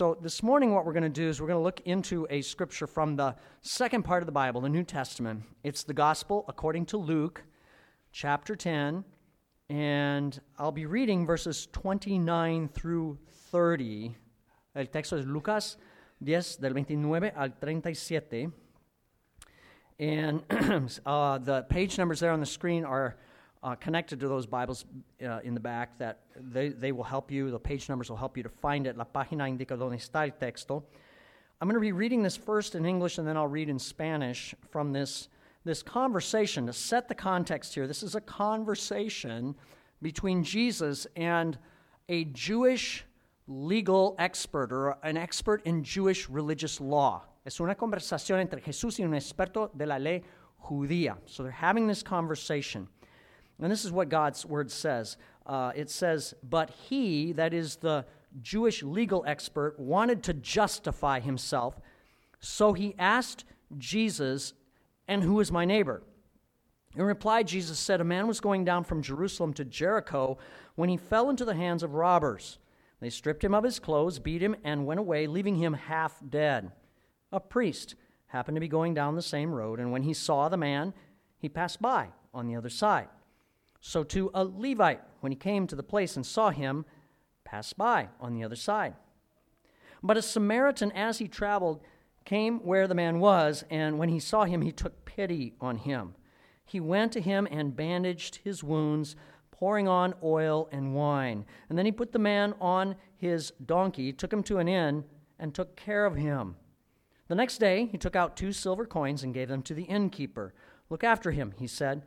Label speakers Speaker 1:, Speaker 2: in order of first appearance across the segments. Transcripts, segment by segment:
Speaker 1: So, this morning, what we're going to do is we're going to look into a scripture from the second part of the Bible, the New Testament. It's the Gospel according to Luke, chapter 10, and I'll be reading verses 29 through 30. El texto es Lucas 10, del 29 al 37. And uh, the page numbers there on the screen are uh, connected to those Bibles uh, in the back that they, they will help you. The page numbers will help you to find it. La página indica donde está el texto. I'm going to be reading this first in English and then I'll read in Spanish from this, this conversation to set the context here. This is a conversation between Jesus and a Jewish legal expert or an expert in Jewish religious law. Es una conversación entre Jesús y un experto de la ley judía. So they're having this conversation. And this is what God's word says uh, it says, But he, that is the Jewish legal expert, wanted to justify himself. So he asked Jesus, And who is my neighbor? In reply, Jesus said, A man was going down from Jerusalem to Jericho when he fell into the hands of robbers. They stripped him of his clothes, beat him, and went away, leaving him half dead. A priest happened to be going down the same road, and when he saw the man, he passed by on the other side. So too a Levite, when he came to the place and saw him, passed by on the other side. But a Samaritan, as he traveled, came where the man was, and when he saw him, he took pity on him. He went to him and bandaged his wounds, pouring on oil and wine. And then he put the man on his donkey, took him to an inn, and took care of him. The next day, he took out two silver coins and gave them to the innkeeper. Look after him, he said,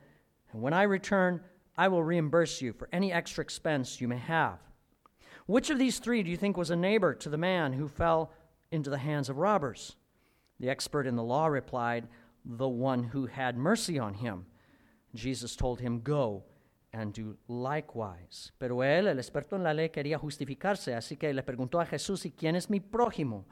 Speaker 1: and when I return, I will reimburse you for any extra expense you may have. Which of these three do you think was a neighbor to the man who fell into the hands of robbers? The expert in the law replied, The one who had mercy on him. Jesus told him, Go and do likewise. Pero él, el experto en la ley, quería justificarse, así que le preguntó a Jesús, ¿y quién es mi prójimo?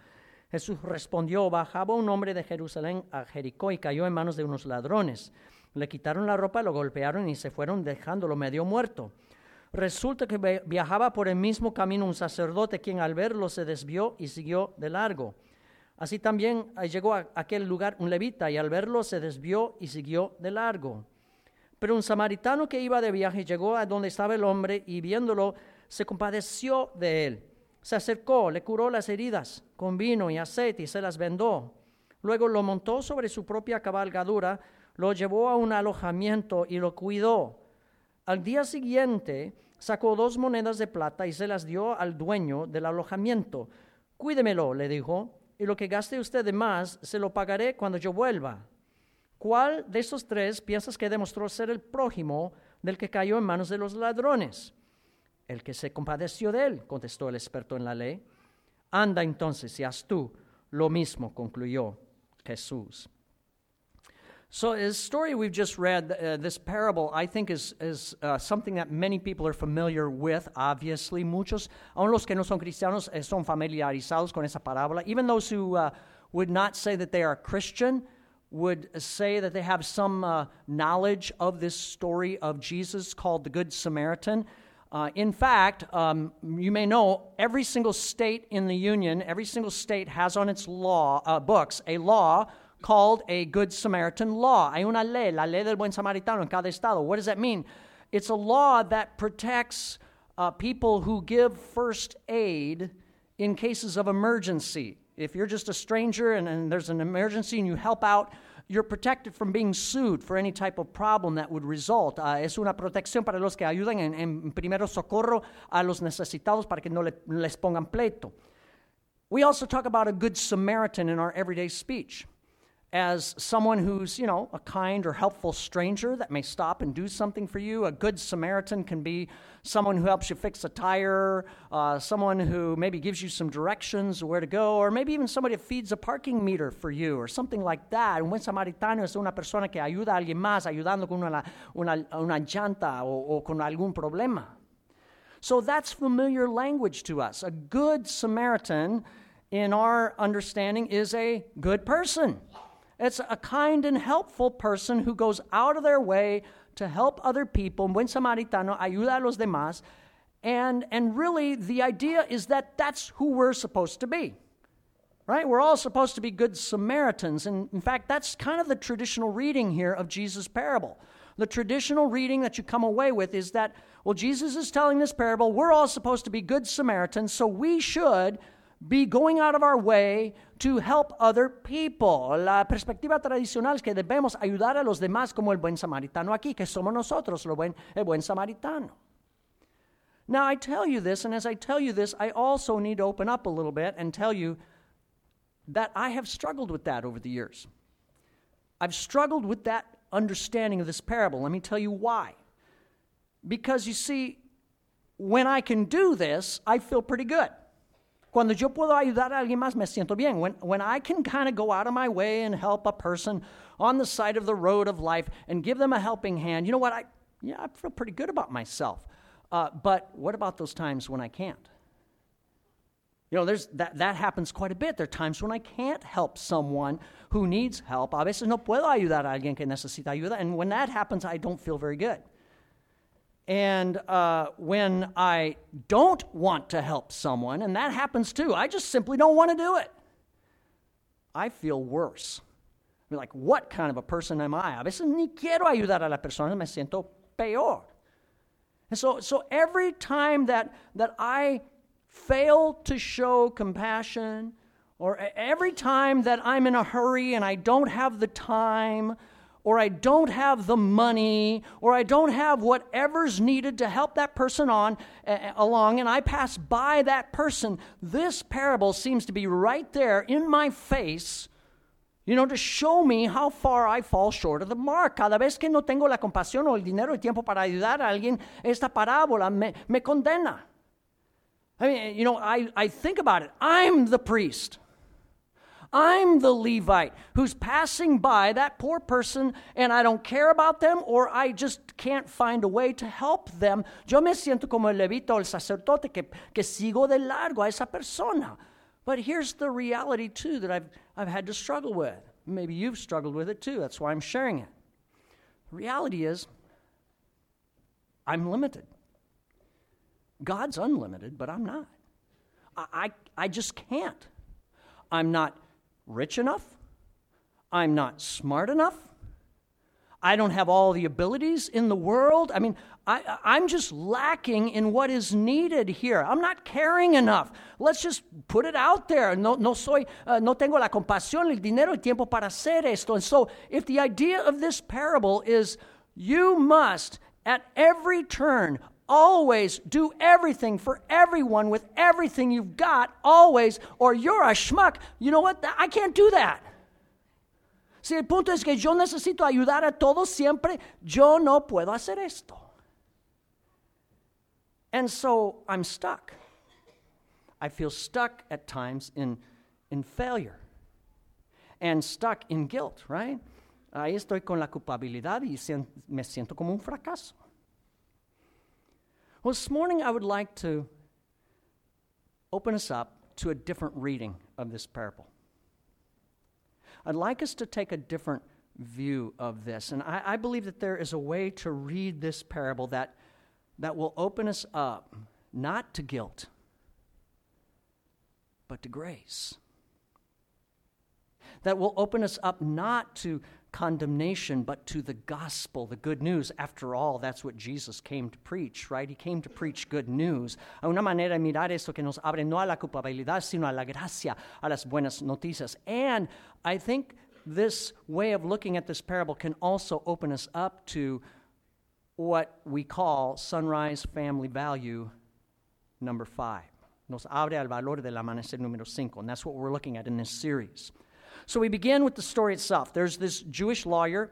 Speaker 1: Jesús respondió, bajaba un hombre de Jerusalén a Jericó y cayó en manos de unos ladrones. Le quitaron la ropa, lo golpearon y se fueron dejándolo medio muerto. Resulta que viajaba por el mismo camino un sacerdote quien al verlo se desvió y siguió de largo. Así también llegó a aquel lugar un levita y al verlo se desvió y siguió de largo. Pero un samaritano que iba de viaje llegó a donde estaba el hombre y viéndolo se compadeció de él. Se acercó, le curó las heridas con vino y aceite y se las vendó. Luego lo montó sobre su propia cabalgadura lo llevó a un alojamiento y lo cuidó. Al día siguiente sacó dos monedas de plata y se las dio al dueño del alojamiento. Cuídemelo, le dijo, y lo que gaste usted de más se lo pagaré cuando yo vuelva. ¿Cuál de esos tres piensas que demostró ser el prójimo del que cayó en manos de los ladrones? El que se compadeció de él, contestó el experto en la ley. Anda entonces y haz tú lo mismo, concluyó Jesús. So, the story we've just read, uh, this parable, I think is, is uh, something that many people are familiar with, obviously. Muchos, aun los que no son cristianos, eh, son familiarizados con esa parábola. Even those who uh, would not say that they are Christian would say that they have some uh, knowledge of this story of Jesus called the Good Samaritan. Uh, in fact, um, you may know every single state in the Union, every single state has on its law uh, books a law called a Good Samaritan law. Hay una ley, la ley del buen samaritano en cada estado. What does that mean? It's a law that protects uh, people who give first aid in cases of emergency. If you're just a stranger and, and there's an emergency and you help out, you're protected from being sued for any type of problem that would result. Uh, es una protección para los que ayudan en, en primero socorro a los necesitados para que no le, les pongan pleito. We also talk about a good Samaritan in our everyday speech as someone who's, you know, a kind or helpful stranger that may stop and do something for you. A good Samaritan can be someone who helps you fix a tire, uh, someone who maybe gives you some directions where to go, or maybe even somebody feeds a parking meter for you or something like that. Un buen samaritano es una persona que ayuda a alguien más, ayudando con una, una, una llanta o, o con algún problema. So that's familiar language to us. A good Samaritan, in our understanding, is a good person. It's a kind and helpful person who goes out of their way to help other people. Buen samaritano ayuda a los demás. And, and really, the idea is that that's who we're supposed to be. Right? We're all supposed to be good Samaritans. And in fact, that's kind of the traditional reading here of Jesus' parable. The traditional reading that you come away with is that, well, Jesus is telling this parable. We're all supposed to be good Samaritans, so we should be going out of our way to help other people. La perspectiva tradicional es que debemos ayudar a los demás como el buen samaritano aquí, que somos nosotros lo buen, el buen samaritano. Now, I tell you this, and as I tell you this, I also need to open up a little bit and tell you that I have struggled with that over the years. I've struggled with that understanding of this parable. Let me tell you why. Because you see, when I can do this, I feel pretty good. Cuando yo puedo ayudar a alguien más, me siento bien. When, when I can kind of go out of my way and help a person on the side of the road of life and give them a helping hand, you know what? I, yeah, I feel pretty good about myself. Uh, but what about those times when I can't? You know, there's, that, that happens quite a bit. There are times when I can't help someone who needs help. A veces no puedo ayudar a alguien que necesita ayuda. And when that happens, I don't feel very good. And uh, when I don't want to help someone, and that happens too, I just simply don't want to do it, I feel worse. I mean, like, what kind of a person am I? A veces ni quiero ayudar a la persona, me siento peor. And so, so every time that, that I fail to show compassion, or every time that I'm in a hurry and I don't have the time, or I don't have the money, or I don't have whatever's needed to help that person on uh, along, and I pass by that person, this parable seems to be right there in my face you know, to show me how far I fall short of the mark. Cada vez que no tengo la compasión o el dinero y tiempo para ayudar a alguien, esta parábola me, me condena. I mean, you know, I, I think about it. I'm the priest. I'm the Levite who's passing by that poor person and I don't care about them or I just can't find a way to help them. Yo me siento como el levita o el sacerdote que, que sigo de largo a esa persona. But here's the reality, too, that I've, I've had to struggle with. Maybe you've struggled with it, too. That's why I'm sharing it. The reality is, I'm limited. God's unlimited, but I'm not. I, I, I just can't. I'm not rich enough. I'm not smart enough. I don't have all the abilities in the world. I mean, I, I'm just lacking in what is needed here. I'm not caring enough. Let's just put it out there. No, no, soy, uh, no tengo la compasión, el dinero, el tiempo para hacer esto. And so, if the idea of this parable is you must, at every turn, always do everything for everyone with everything you've got, always, or you're a schmuck, you know what? I can't do that. Si el punto es que yo necesito ayudar a todos siempre, yo no puedo hacer esto. And so I'm stuck. I feel stuck at times in, in failure and stuck in guilt, right? Ahí estoy con la culpabilidad y me siento como un fracaso. Well, this morning I would like to open us up to a different reading of this parable. I'd like us to take a different view of this. And I, I believe that there is a way to read this parable that that will open us up not to guilt, but to grace. That will open us up not to condemnation, but to the gospel, the good news. After all, that's what Jesus came to preach, right? He came to preach good news. A una manera de mirar esto que nos abre no a la culpabilidad, sino a la gracia, a las buenas noticias. And I think this way of looking at this parable can also open us up to what we call sunrise family value number five. Nos abre al valor del amanecer número cinco, and that's what we're looking at in this series. So we begin with the story itself. There's this Jewish lawyer,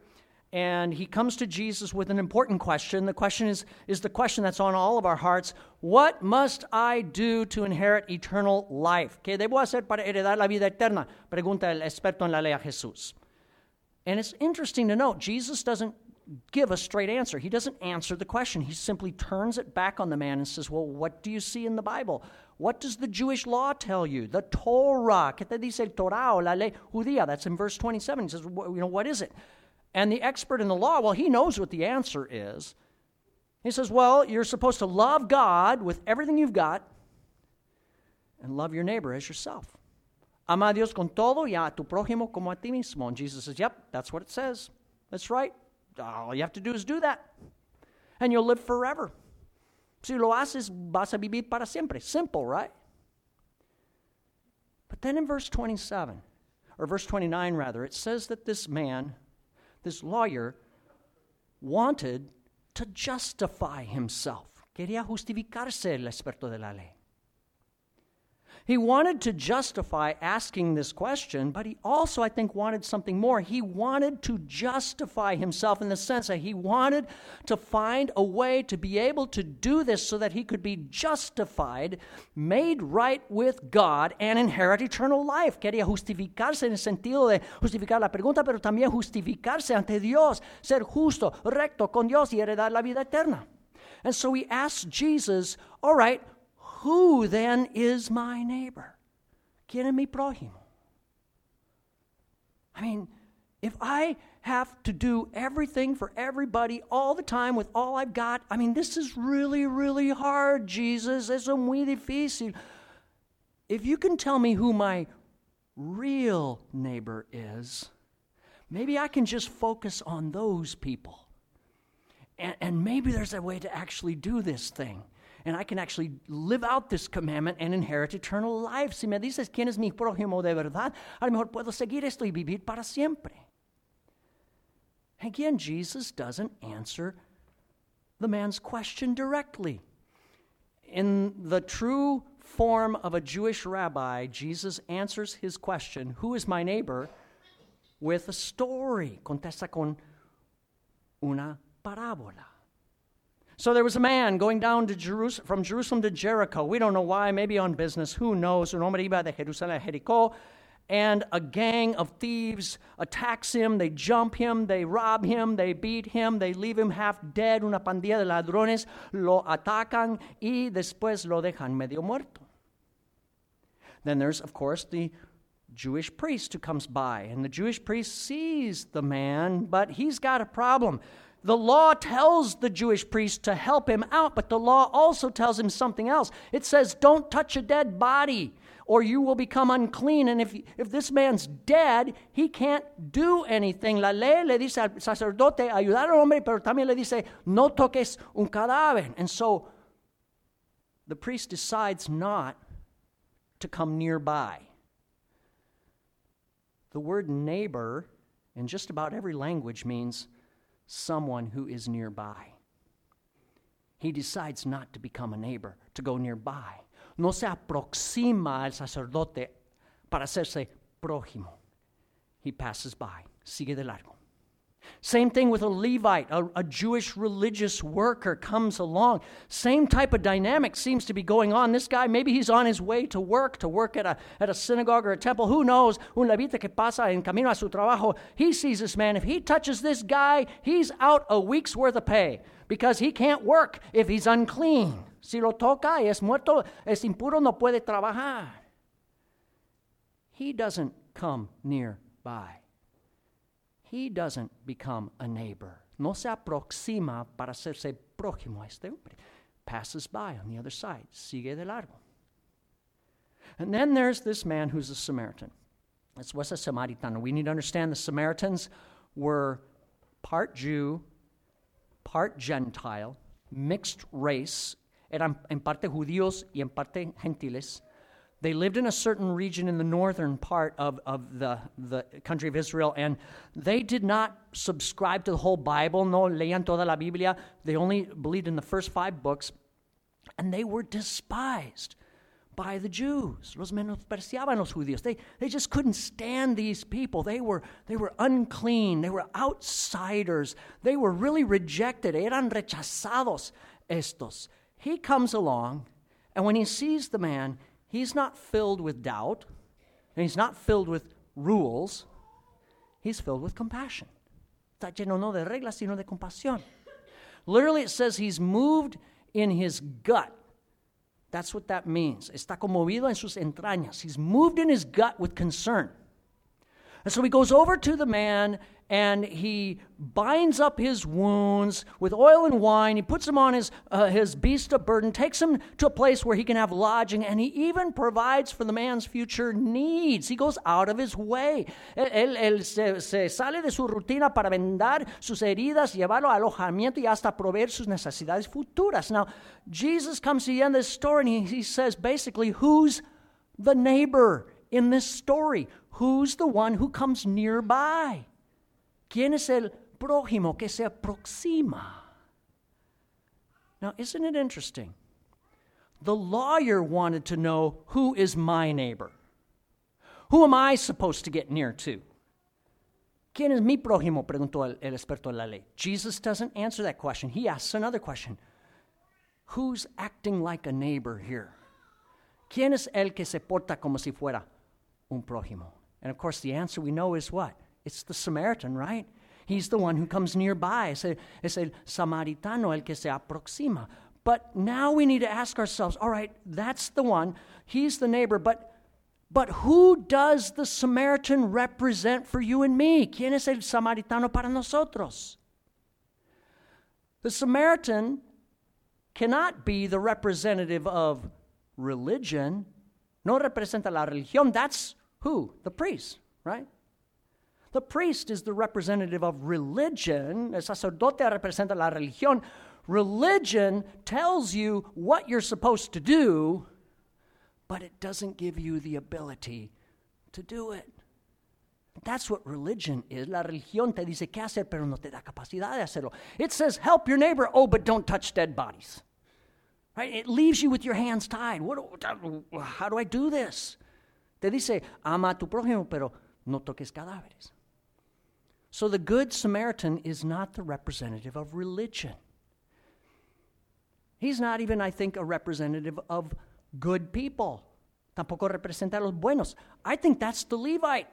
Speaker 1: and he comes to Jesus with an important question. The question is, is the question that's on all of our hearts What must I do to inherit eternal life? ¿Qué debo hacer para heredar la vida eterna? Pregunta el experto en la ley a Jesús. And it's interesting to note, Jesus doesn't give a straight answer. He doesn't answer the question. He simply turns it back on the man and says, Well, what do you see in the Bible? What does the Jewish law tell you? The Torah. ¿Qué te dice el Torah o la ley judía? That's in verse 27. He says, You know, what is it? And the expert in the law, well, he knows what the answer is. He says, Well, you're supposed to love God with everything you've got and love your neighbor as yourself. Ama a Dios con todo y a tu prójimo como a ti mismo. And Jesus says, Yep, that's what it says. That's right. All you have to do is do that. And you'll live forever. Si lo haces, vas a vivir para siempre. Simple, right? But then in verse 27, or verse 29 rather, it says that this man, this lawyer, wanted to justify himself. Quería justificarse el experto de la ley. He wanted to justify asking this question, but he also, I think, wanted something more. He wanted to justify himself in the sense that he wanted to find a way to be able to do this so that he could be justified, made right with God, and inherit eternal life. Quería justificarse en el sentido de justificar la pregunta, pero también justificarse ante Dios, ser justo, recto con Dios y heredar la vida eterna. And so he asked Jesus, All right, who then is my neighbor? ¿Quién es mi prójimo? I mean, if I have to do everything for everybody all the time with all I've got, I mean, this is really, really hard, Jesus. Es muy difícil. If you can tell me who my real neighbor is, maybe I can just focus on those people. And, and maybe there's a way to actually do this thing and I can actually live out this commandment and inherit eternal life. Si me dices quién es mi prójimo de verdad, a lo mejor puedo seguir esto y vivir para siempre. Again, Jesus doesn't answer the man's question directly. In the true form of a Jewish rabbi, Jesus answers his question, Who is my neighbor? with a story. Contesta con una parábola. So there was a man going down to Jerusalem, from Jerusalem to Jericho. We don't know why, maybe on business, who knows. Un hombre iba de Jerusalén a Jericó, and a gang of thieves attacks him. They jump him, they rob him, they beat him, they leave him half dead. Una pandilla de ladrones lo atacan y después lo dejan medio muerto. Then there's, of course, the Jewish priest who comes by, and the Jewish priest sees the man, but he's got a problem. The law tells the Jewish priest to help him out, but the law also tells him something else. It says, Don't touch a dead body, or you will become unclean. And if, if this man's dead, he can't do anything. La ley le dice al sacerdote ayudar al hombre, pero también le dice, No toques un cadáver. And so the priest decides not to come nearby. The word neighbor in just about every language means someone who is nearby. He decides not to become a neighbor, to go nearby. No se aproxima al sacerdote para hacerse prójimo. He passes by, sigue de largo. Same thing with a Levite, a, a, Jewish religious worker comes along. Same type of dynamic seems to be going on. This guy, maybe he's on his way to work, to work at a, at a synagogue or a temple. Who knows? Un levita que pasa en camino a su trabajo. He sees this man. If he touches this guy, he's out a week's worth of pay because he can't work if he's unclean. Si lo toca es muerto, es impuro, no puede trabajar. He doesn't come nearby he doesn't become a neighbor. No se aproxima para hacerse prójimo a este hombre. Passes by on the other side. Sigue de largo. And then there's this man who's a Samaritan. This was a Samaritano. We need to understand the Samaritans were part Jew, part Gentile, mixed race. Eran en parte judíos y en parte gentiles. They lived in a certain region in the northern part of, of the, the country of Israel, and they did not subscribe to the whole Bible. No leían toda la Biblia. They only believed in the first five books, and they were despised by the Jews. Los menospreciaban los judíos. They, they just couldn't stand these people. They were, they were unclean. They were outsiders. They were really rejected. Eran rechazados estos. He comes along, and when he sees the man, he's not filled with doubt, and he's not filled with rules. He's filled with compassion. Está lleno no de reglas, sino de compasión. Literally, it says he's moved in his gut. That's what that means. Está conmovido en sus entrañas. He's moved in his gut with concern. And so he goes over to the man and he binds up his wounds with oil and wine. He puts him on his, uh, his beast of burden, takes him to a place where he can have lodging, and he even provides for the man's future needs. He goes out of his way. Él, él se, se, sale de su rutina para vendar sus heridas, llevarlo a alojamiento y hasta proveer sus necesidades futuras. Now, Jesus comes to the end of this story and he, he says basically, who's the neighbor in this story? Who's the one who comes nearby? ¿Quién es el prójimo que se aproxima? Now, isn't it interesting? The lawyer wanted to know who is my neighbor? Who am I supposed to get near to? ¿Quién es mi prójimo? preguntó el, el experto de la ley. Jesus doesn't answer that question. He asks another question Who's acting like a neighbor here? ¿Quién es el que se porta como si fuera un prójimo? And of course, the answer we know is what? It's the Samaritan, right? He's the one who comes nearby. El, es el samaritano el que se aproxima. But now we need to ask ourselves all right, that's the one. He's the neighbor, but, but who does the Samaritan represent for you and me? ¿Quién es el samaritano para nosotros? The Samaritan cannot be the representative of religion. No representa la religión. That's who? The priest, right? The priest is the representative of religion. El sacerdote representa la religión. Religion tells you what you're supposed to do, but it doesn't give you the ability to do it. That's what religion is. La religión te dice qué hacer, pero no te da capacidad de hacerlo. It says, help your neighbor, oh, but don't touch dead bodies. Right? It leaves you with your hands tied. What, how do I do this? Te dice, ama a tu prójimo, pero no toques cadáveres. So the Good Samaritan is not the representative of religion. He's not even, I think, a representative of good people. Tampoco representa a los buenos. I think that's the Levite.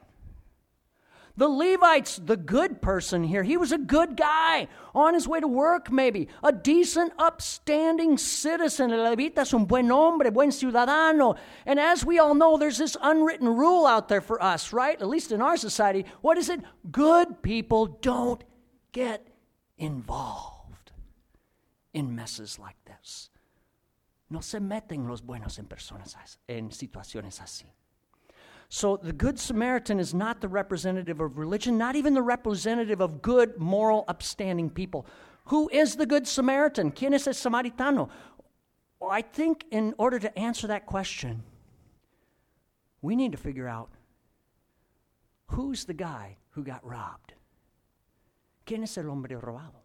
Speaker 1: The Levite's the good person here. He was a good guy on his way to work, maybe. A decent, upstanding citizen. El Levita es un buen hombre, buen ciudadano. And as we all know, there's this unwritten rule out there for us, right? At least in our society. What is it? Good people don't get involved in messes like this. No se meten los buenos en personas, en situaciones así. So the Good Samaritan is not the representative of religion, not even the representative of good, moral, upstanding people. Who is the Good Samaritan? ¿Quién es el samaritano? Well, I think in order to answer that question, we need to figure out who's the guy who got robbed? ¿Quién es el hombre robado?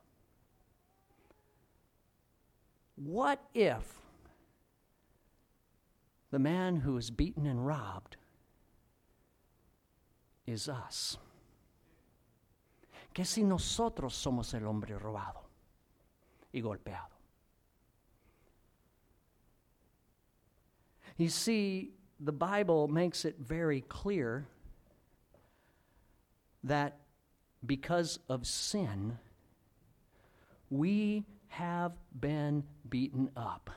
Speaker 1: What if the man who was beaten and robbed is us. Que si nosotros somos el hombre robado y golpeado. You see, the Bible makes it very clear that because of sin, we have been beaten up.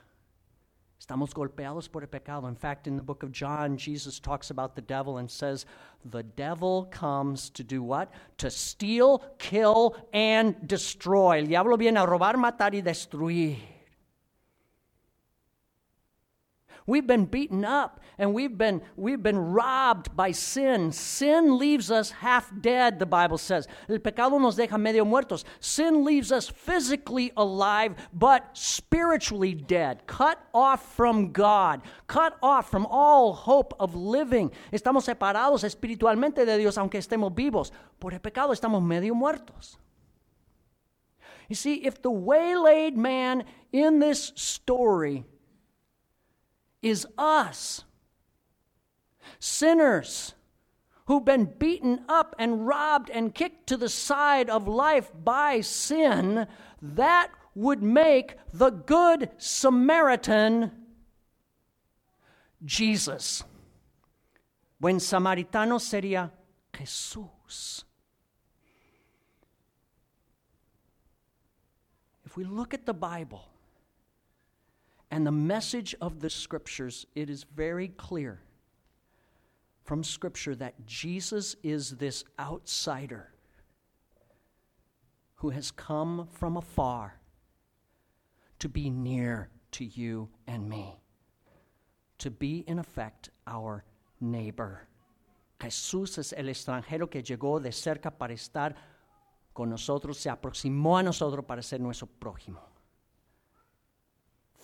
Speaker 1: Estamos golpeados por el pecado. In fact, in the book of John, Jesus talks about the devil and says, The devil comes to do what? To steal, kill, and destroy. El diablo viene a robar, matar y destruir. We've been beaten up and we've been, we've been robbed by sin. Sin leaves us half dead, the Bible says. El pecado nos deja medio muertos. Sin leaves us physically alive, but spiritually dead, cut off from God, cut off from all hope of living. Estamos separados espiritualmente de Dios, aunque estemos vivos. Por el pecado estamos medio muertos. You see, if the waylaid man in this story is us. Sinners who've been beaten up and robbed and kicked to the side of life by sin, that would make the Good Samaritan Jesus. Buen Samaritano sería Jesús. If we look at the Bible, and the message of the scriptures, it is very clear from scripture that Jesus is this outsider who has come from afar to be near to you and me, to be, in effect, our neighbor. Jesús es el extranjero que llegó de cerca para estar con nosotros, se aproximó a nosotros para ser nuestro prójimo.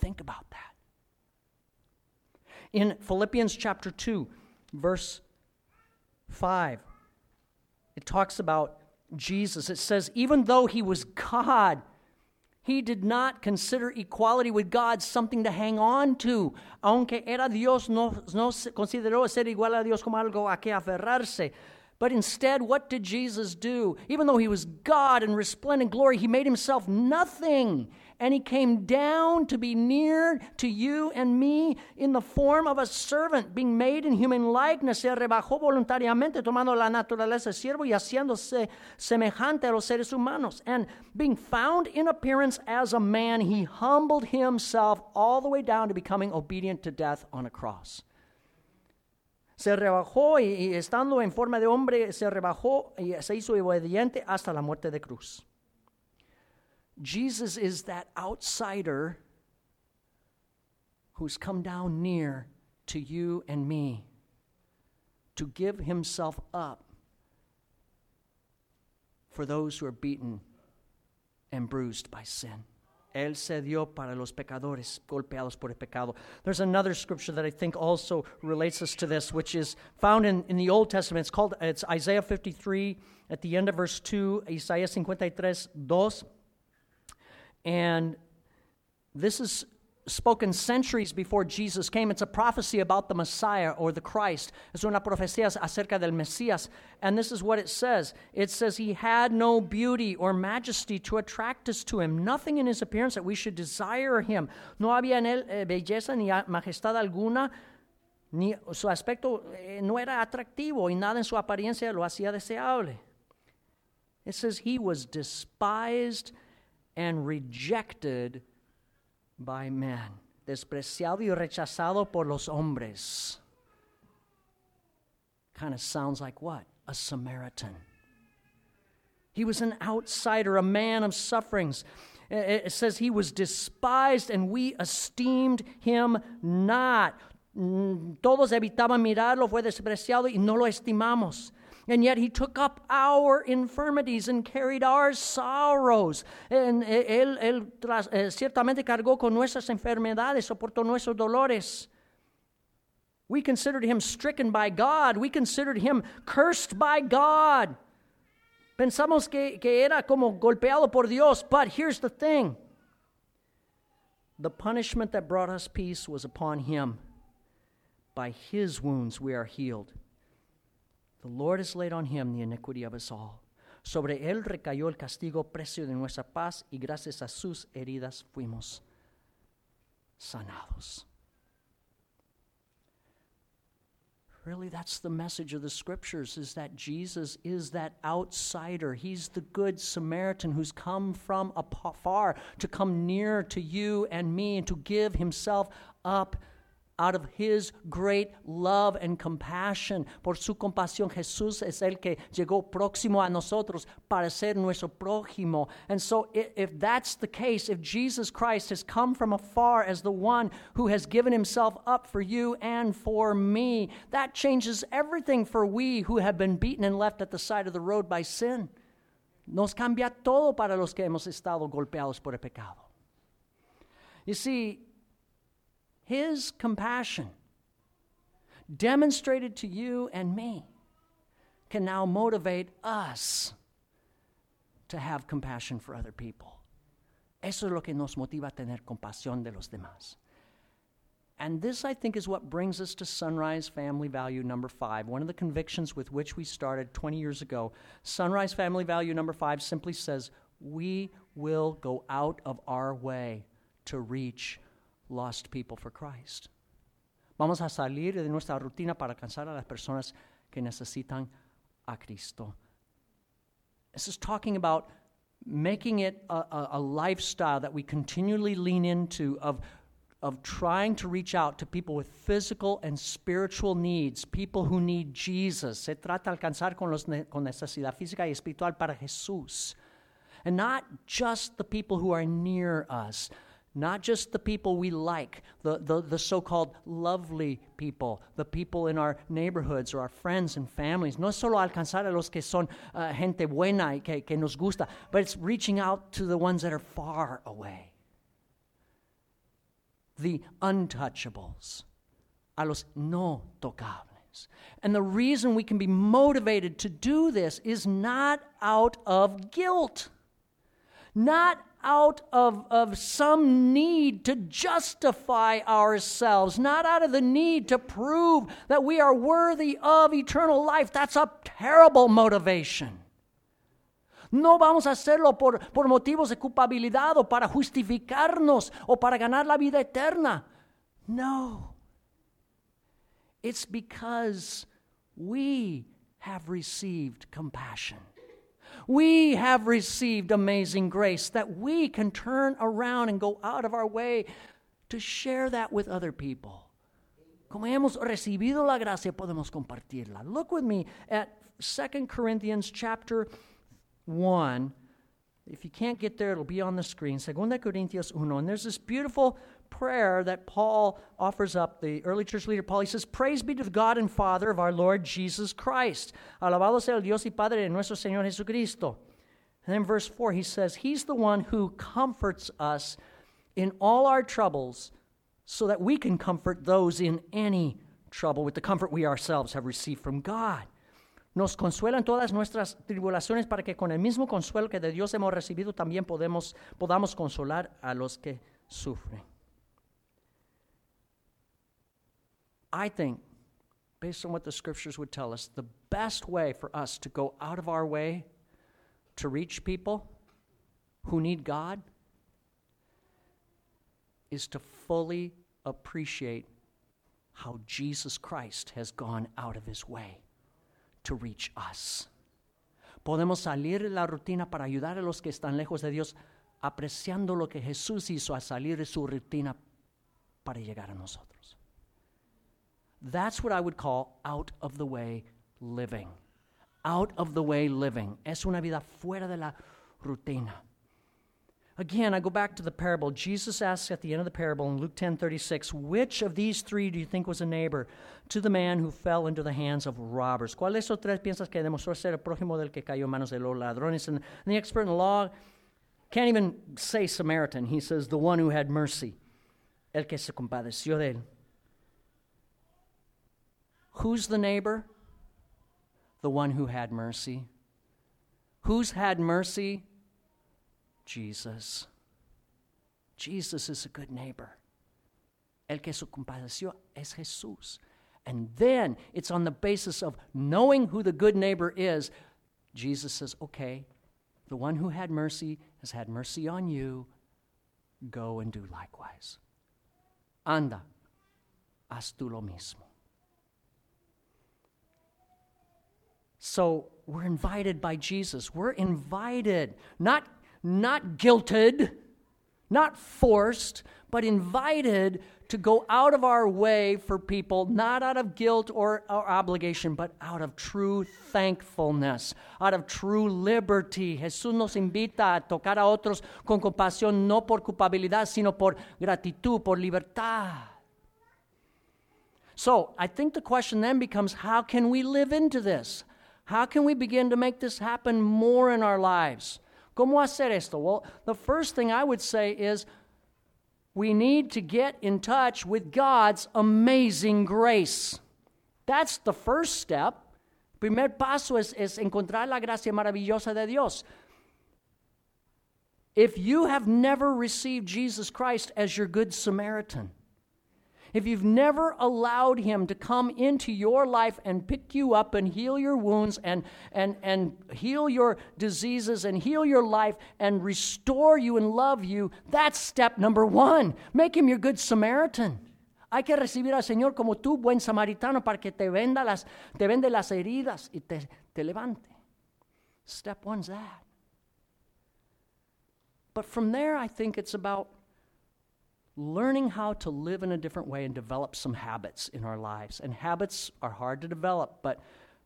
Speaker 1: Think about that. In Philippians chapter 2, verse 5, it talks about Jesus. It says, even though he was God, he did not consider equality with God something to hang on to. Aunque era Dios, no, no consideró ser igual a Dios como algo a que aferrarse. But instead, what did Jesus do? Even though he was God in resplendent glory, he made himself nothing and he came down to be near to you and me in the form of a servant, being made in human likeness. Se rebajó voluntariamente, tomando la naturaleza de siervo y haciéndose semejante a los seres humanos. And being found in appearance as a man, he humbled himself all the way down to becoming obedient to death on a cross. Se rebajó y, y estando en forma de hombre, se rebajó y se hizo obediente hasta la muerte de cruz. Jesus is that outsider who's come down near to you and me to give himself up for those who are beaten and bruised by sin. Él se dio para los pecadores, golpeados por el pecado. There's another scripture that I think also relates us to this, which is found in, in the Old Testament. It's called, it's Isaiah 53, at the end of verse 2, Isaiah 53, 2. And this is spoken centuries before Jesus came. It's a prophecy about the Messiah or the Christ. Es una profecía acerca del Mesías. And this is what it says it says, He had no beauty or majesty to attract us to Him, nothing in His appearance that we should desire Him. No había en Él eh, belleza ni majestad alguna. Ni su aspecto eh, no era atractivo y nada en su apariencia lo hacía deseable. It says he was despised and rejected by men. Despreciado y rechazado por los hombres. Kind of sounds like what? A Samaritan. He was an outsider, a man of sufferings. It says he was despised and we esteemed him not. Todos evitaban mirarlo, fue despreciado y no lo estimamos. And yet he took up our infirmities and carried our sorrows. And él, él tras, eh, ciertamente cargó con nuestras enfermedades, soportó nuestros dolores. We considered him stricken by God. We considered him cursed by God. Pensamos que, que era como golpeado por Dios. But here's the thing the punishment that brought us peace was upon him. By his wounds we are healed. The Lord has laid on him the iniquity of us all. Sobre él recayó el castigo precio de nuestra paz y gracias a sus heridas fuimos sanados. Really, that's the message of the scriptures is that Jesus is that outsider. He's the good Samaritan who's come from afar to come near to you and me and to give himself up out of his great love and compassion. Por su compasión, Jesús es el que llegó próximo a nosotros para ser nuestro prójimo. And so, if that's the case, if Jesus Christ has come from afar as the one who has given himself up for you and for me, that changes everything for we who have been beaten and left at the side of the road by sin. Nos cambia todo para los que hemos estado golpeados por el pecado. You see, his compassion, demonstrated to you and me, can now motivate us to have compassion for other people. Eso es lo que nos motiva a tener compasión de los demás. And this, I think, is what brings us to Sunrise Family Value number five, one of the convictions with which we started 20 years ago. Sunrise Family Value number five simply says, We will go out of our way to reach lost people for Christ. Vamos a salir de nuestra rutina para alcanzar a las personas que necesitan a Cristo. This is talking about making it a, a, a, lifestyle that we continually lean into of, of trying to reach out to people with physical and spiritual needs, people who need Jesus. Se trata de alcanzar con, los, con necesidad física y espiritual para Jesús. And not just the people who are near us, not just the people we like, the, the, the so called lovely people, the people in our neighborhoods or our friends and families. No solo alcanzar a los que son uh, gente buena y que, que nos gusta, but it's reaching out to the ones that are far away. The untouchables, a los no tocables. And the reason we can be motivated to do this is not out of guilt, not out of, of some need to justify ourselves, not out of the need to prove that we are worthy of eternal life. That's a terrible motivation. No vamos a hacerlo por, por motivos de culpabilidad o para justificarnos o para ganar la vida eterna. No. It's because we have received compassion we have received amazing grace that we can turn around and go out of our way to share that with other people. Como hemos recibido la gracia, podemos compartirla. Look with me at 2 Corinthians chapter 1. If you can't get there, it'll be on the screen. 2 Corintios 1. And there's this beautiful prayer that Paul offers up, the early church leader Paul. He says, Praise be to the God and Father of our Lord Jesus Christ. Alabado sea el Dios y Padre de nuestro Señor Jesucristo. And then verse 4, he says, He's the one who comforts us in all our troubles so that we can comfort those in any trouble with the comfort we ourselves have received from God. Nos consuela en todas nuestras tribulaciones para que con el mismo consuelo que de Dios hemos recibido también podemos, podamos consolar a los que sufren. I think, based on what the scriptures would tell us, the best way for us to go out of our way to reach people who need God is to fully appreciate how Jesus Christ has gone out of his way to reach us. Podemos salir de la rutina para ayudar a los que están lejos de Dios, apreciando lo que Jesús hizo a salir de su rutina para llegar a nosotros. That's what I would call out of the way living. Out of the way living. Es una vida fuera de la rutina. Again, I go back to the parable. Jesus asks at the end of the parable in Luke 10 36, which of these three do you think was a neighbor to the man who fell into the hands of robbers? ¿Cuál de esos tres piensas que demostró ser el prójimo del que cayó en manos de los ladrones? And the expert in the law can't even say Samaritan. He says, the one who had mercy. El que se compadeció de él. Who's the neighbor? The one who had mercy. Who's had mercy? Jesus. Jesus is a good neighbor. El que se compadeció es Jesús. And then it's on the basis of knowing who the good neighbor is. Jesus says, okay, the one who had mercy has had mercy on you. Go and do likewise. Anda, haz tú lo mismo. So we're invited by Jesus. We're invited, not, not guilted, not forced, but invited to go out of our way for people, not out of guilt or, or, obligation, but out of true thankfulness, out of true liberty. Jesús nos invita a tocar a otros con compasión, no por culpabilidad, sino por gratitud, por libertad. So I think the question then becomes how can we live into this? How can we begin to make this happen more in our lives? ¿Cómo hacer esto? Well, the first thing I would say is we need to get in touch with God's amazing grace. That's the first step. Primer paso es, es encontrar la gracia maravillosa de Dios. If you have never received Jesus Christ as your Good Samaritan, if you've never allowed Him to come into your life and pick you up and heal your wounds and, and, and heal your diseases and heal your life and restore you and love you, that's step number one. Make Him your good Samaritan. Hay que recibir al Señor como tú, buen samaritano, para que te venda las, te vende las heridas y te, te levante. Step one's that. But from there, I think it's about learning how to live in a different way and develop some habits in our lives. And habits are hard to develop, but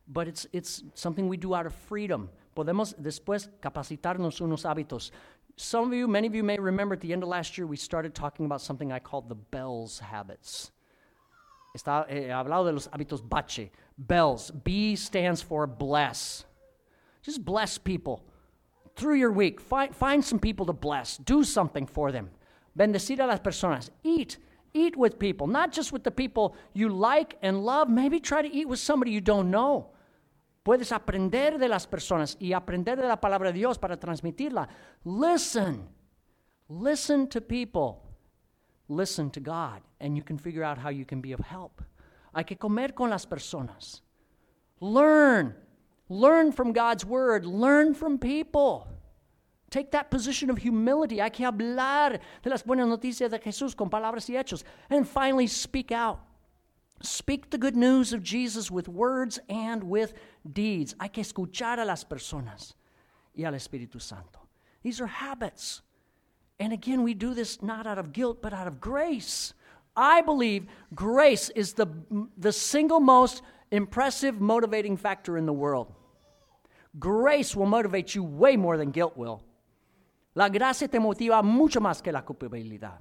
Speaker 1: but it's, it's something we do out of freedom. Podemos después capacitarnos unos hábitos. Some of you, many of you may remember at the end of last year, we started talking about something I called the bells habits. Está eh, hablado de los hábitos bache. Bells. B stands for bless. Just bless people through your week. Find, find some people to bless. Do something for them. Bendecir a las personas. Eat. Eat with people, not just with the people you like and love. Maybe try to eat with somebody you don't know. Puedes aprender de las personas y aprender de la palabra de Dios para transmitirla. Listen. Listen to people. Listen to God, and you can figure out how you can be of help. Hay que comer con las personas. Learn. Learn from God's word. Learn from people. Take that position of humility. Hay que hablar de las buenas noticias de Jesús con palabras y hechos. And finally, speak out. Speak the good news of Jesus with words and with deeds. Hay que escuchar a las personas y al Espíritu Santo. These are habits. And again, we do this not out of guilt, but out of grace. I believe grace is the, the single most impressive motivating factor in the world. Grace will motivate you way more than guilt will. La gracia te motiva mucho más que la culpabilidad.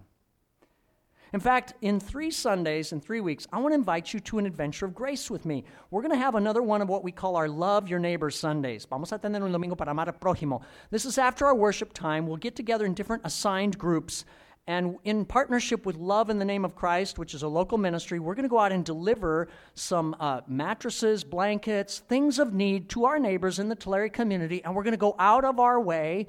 Speaker 1: In fact, in three Sundays, in three weeks, I want to invite you to an adventure of grace with me. We're going to have another one of what we call our Love Your Neighbor Sundays. Vamos a tener un domingo para amar al prójimo. This is after our worship time. We'll get together in different assigned groups. And in partnership with Love in the Name of Christ, which is a local ministry, we're going to go out and deliver some uh, mattresses, blankets, things of need to our neighbors in the Tulare community. And we're going to go out of our way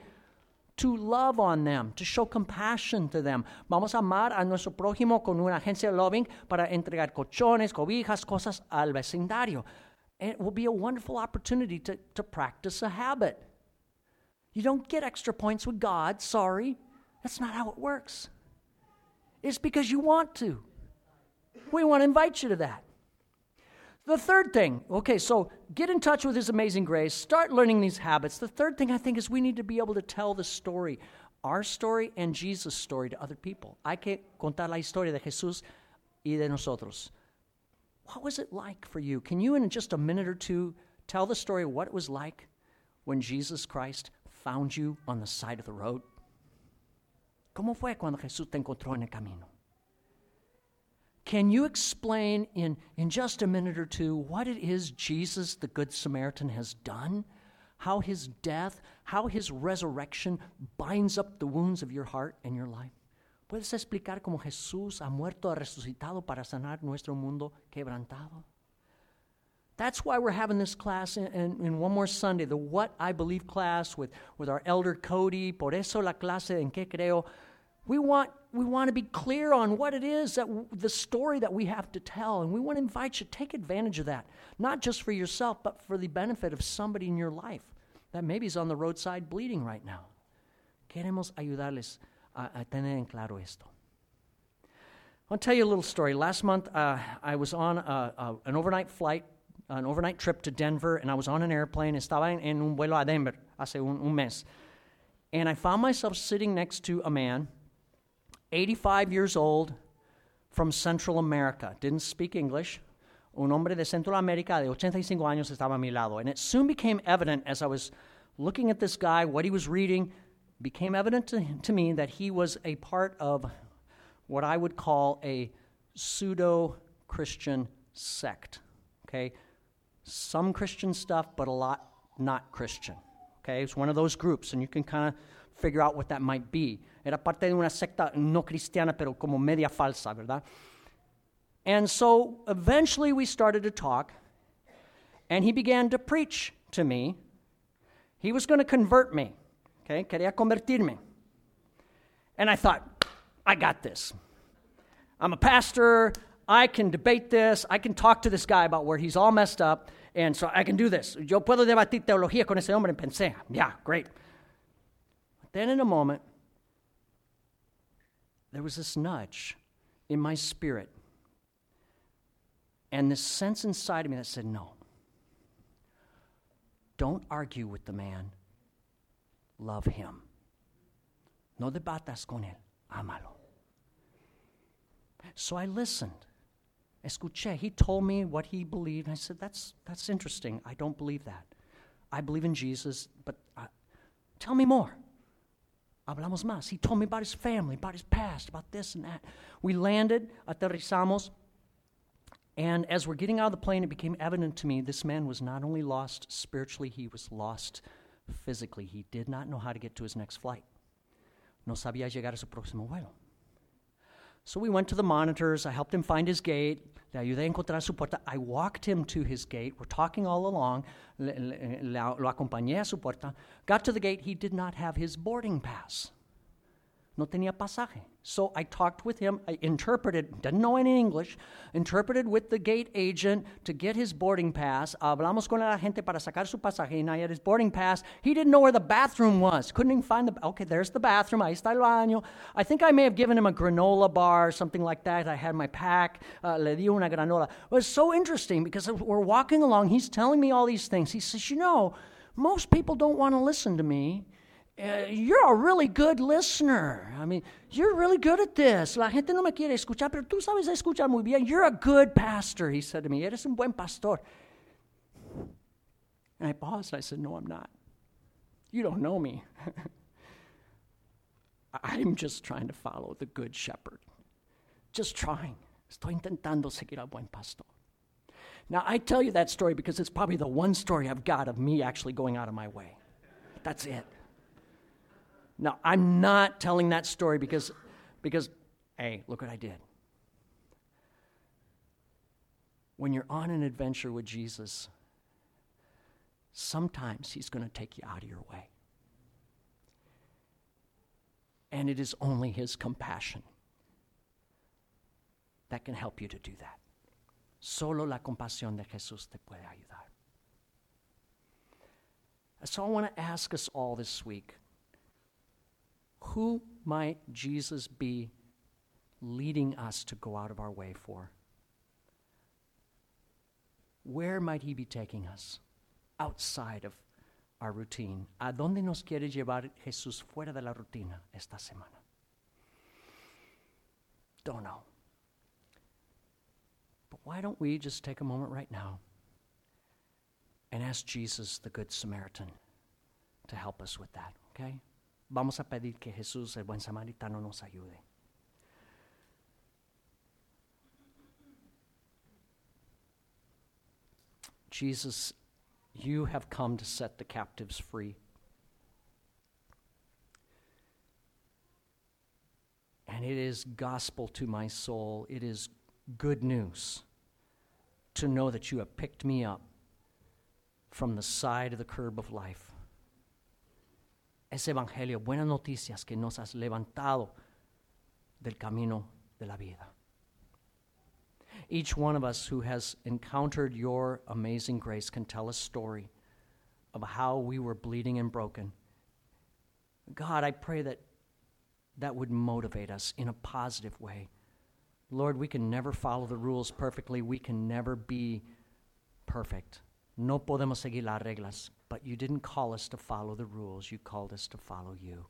Speaker 1: to love on them, to show compassion to them. Vamos a amar a nuestro prójimo con una agencia loving para entregar colchones, cobijas, cosas al vecindario. And it will be a wonderful opportunity to, to practice a habit. You don't get extra points with God, sorry. That's not how it works. It's because you want to. We want to invite you to that. The third thing, okay, so get in touch with His amazing grace, start learning these habits. The third thing I think is we need to be able to tell the story, our story and Jesus' story to other people. Hay que contar la historia de Jesús y de nosotros. What was it like for you? Can you, in just a minute or two, tell the story what it was like when Jesus Christ found you on the side of the road? ¿Cómo fue cuando Jesús te encontró en el camino? Can you explain in, in just a minute or two what it is Jesus, the Good Samaritan, has done? How his death, how his resurrection binds up the wounds of your heart and your life? ¿Puedes explicar cómo Jesús ha muerto, ha resucitado para sanar nuestro mundo quebrantado? That's why we're having this class in, in, in, one more Sunday, the What I Believe class with, with our elder Cody. Por eso la clase en que creo. We want, we want to be clear on what it is that w- the story that we have to tell, and we want to invite you to take advantage of that, not just for yourself, but for the benefit of somebody in your life that maybe is on the roadside bleeding right now. Queremos ayudarles a, a tener en claro esto. I'll tell you a little story. Last month, uh, I was on a, a, an overnight flight, an overnight trip to Denver, and I was on an airplane. Estaba en, un vuelo a Denver hace un, un mes. And I found myself sitting next to a man 85 years old from Central America, didn't speak English. Un hombre de Centroamérica de 85 años estaba a mi lado. And it soon became evident as I was looking at this guy, what he was reading, became evident to, to me that he was a part of what I would call a pseudo Christian sect. Okay? Some Christian stuff, but a lot not Christian. Okay? It's one of those groups, and you can kind of figure out what that might be. Era parte de una secta no cristiana, pero como media falsa, ¿verdad? And so eventually we started to talk, and he began to preach to me. He was going to convert me, okay? Quería convertirme. And I thought, I got this. I'm a pastor. I can debate this. I can talk to this guy about where he's all messed up. And so I can do this. Yo puedo debatir teología con ese hombre. Pensé, yeah, great. Then in a moment, there was this nudge in my spirit and this sense inside of me that said, No. Don't argue with the man. Love him. No debatas con él. Amalo. So I listened. Escuché. He told me what he believed. And I said, that's, that's interesting. I don't believe that. I believe in Jesus, but uh, tell me more. Hablamos más. He told me about his family, about his past, about this and that. We landed, aterrizamos, and as we're getting out of the plane, it became evident to me this man was not only lost spiritually, he was lost physically. He did not know how to get to his next flight. No sabía llegar a su próximo vuelo. So we went to the monitors. I helped him find his gate. Le ayudé a encontrar su puerta. I walked him to his gate. We're talking all along. Le, le, lo acompañé a su puerta. Got to the gate. He did not have his boarding pass. No tenía pasaje. So I talked with him. I interpreted, didn't know any English, interpreted with the gate agent to get his boarding pass. Hablamos con la gente para sacar su pasaje and I had his boarding pass. He didn't know where the bathroom was. Couldn't even find the, okay, there's the bathroom. Ahí está el baño. I think I may have given him a granola bar or something like that. I had my pack. Uh, le di una granola. It was so interesting because we're walking along. He's telling me all these things. He says, you know, most people don't want to listen to me uh, you're a really good listener. I mean, you're really good at this. La gente no me quiere escuchar, pero tú sabes escuchar muy bien. You're a good pastor, he said to me. Eres un buen pastor. And I paused. I said, No, I'm not. You don't know me. I'm just trying to follow the good shepherd. Just trying. Estoy intentando seguir al buen pastor. Now, I tell you that story because it's probably the one story I've got of me actually going out of my way. That's it. Now, I'm not telling that story because, because, hey, look what I did. When you're on an adventure with Jesus, sometimes He's going to take you out of your way. And it is only His compassion that can help you to do that. Solo la compasión de Jesús te puede ayudar. So I want to ask us all this week who might Jesus be leading us to go out of our way for? Where might he be taking us outside of our routine? ¿A dónde nos quiere llevar Jesús fuera de la rutina esta semana? Don't know. But why don't we just take a moment right now and ask Jesus, the Good Samaritan, to help us with that, okay? Vamos a pedir que Jesús, el buen samaritano, nos ayude. Jesus, you have come to set the captives free. And it is gospel to my soul. It is good news to know that you have picked me up from the side of the curb of life ese evangelio, buenas noticias que nos has levantado del camino de la vida. Each one of us who has encountered your amazing grace can tell a story of how we were bleeding and broken. God, I pray that that would motivate us in a positive way. Lord, we can never follow the rules perfectly. We can never be perfect. No podemos seguir las reglas, but you didn't call us to follow the rules, you called us to follow you.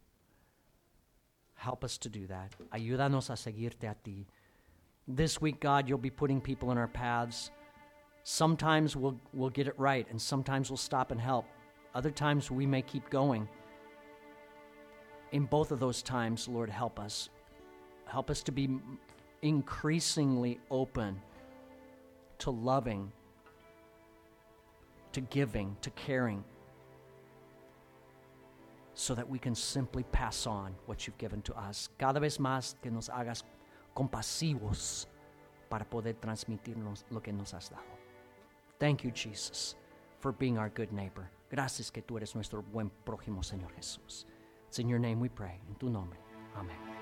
Speaker 1: Help us to do that. Ayúdanos a seguirte a ti. This week, God, you'll be putting people in our paths. Sometimes we'll, we'll get it right, and sometimes we'll stop and help. Other times we may keep going. In both of those times, Lord, help us. Help us to be increasingly open to loving to giving, to caring, so that we can simply pass on what you've given to us. Cada vez más que nos hagas compasivos para poder transmitirnos lo que nos has dado. Thank you, Jesus, for being our good neighbor. Gracias que tú eres nuestro buen prójimo, Señor Jesús. It's in your name we pray. En tu nombre. Amén.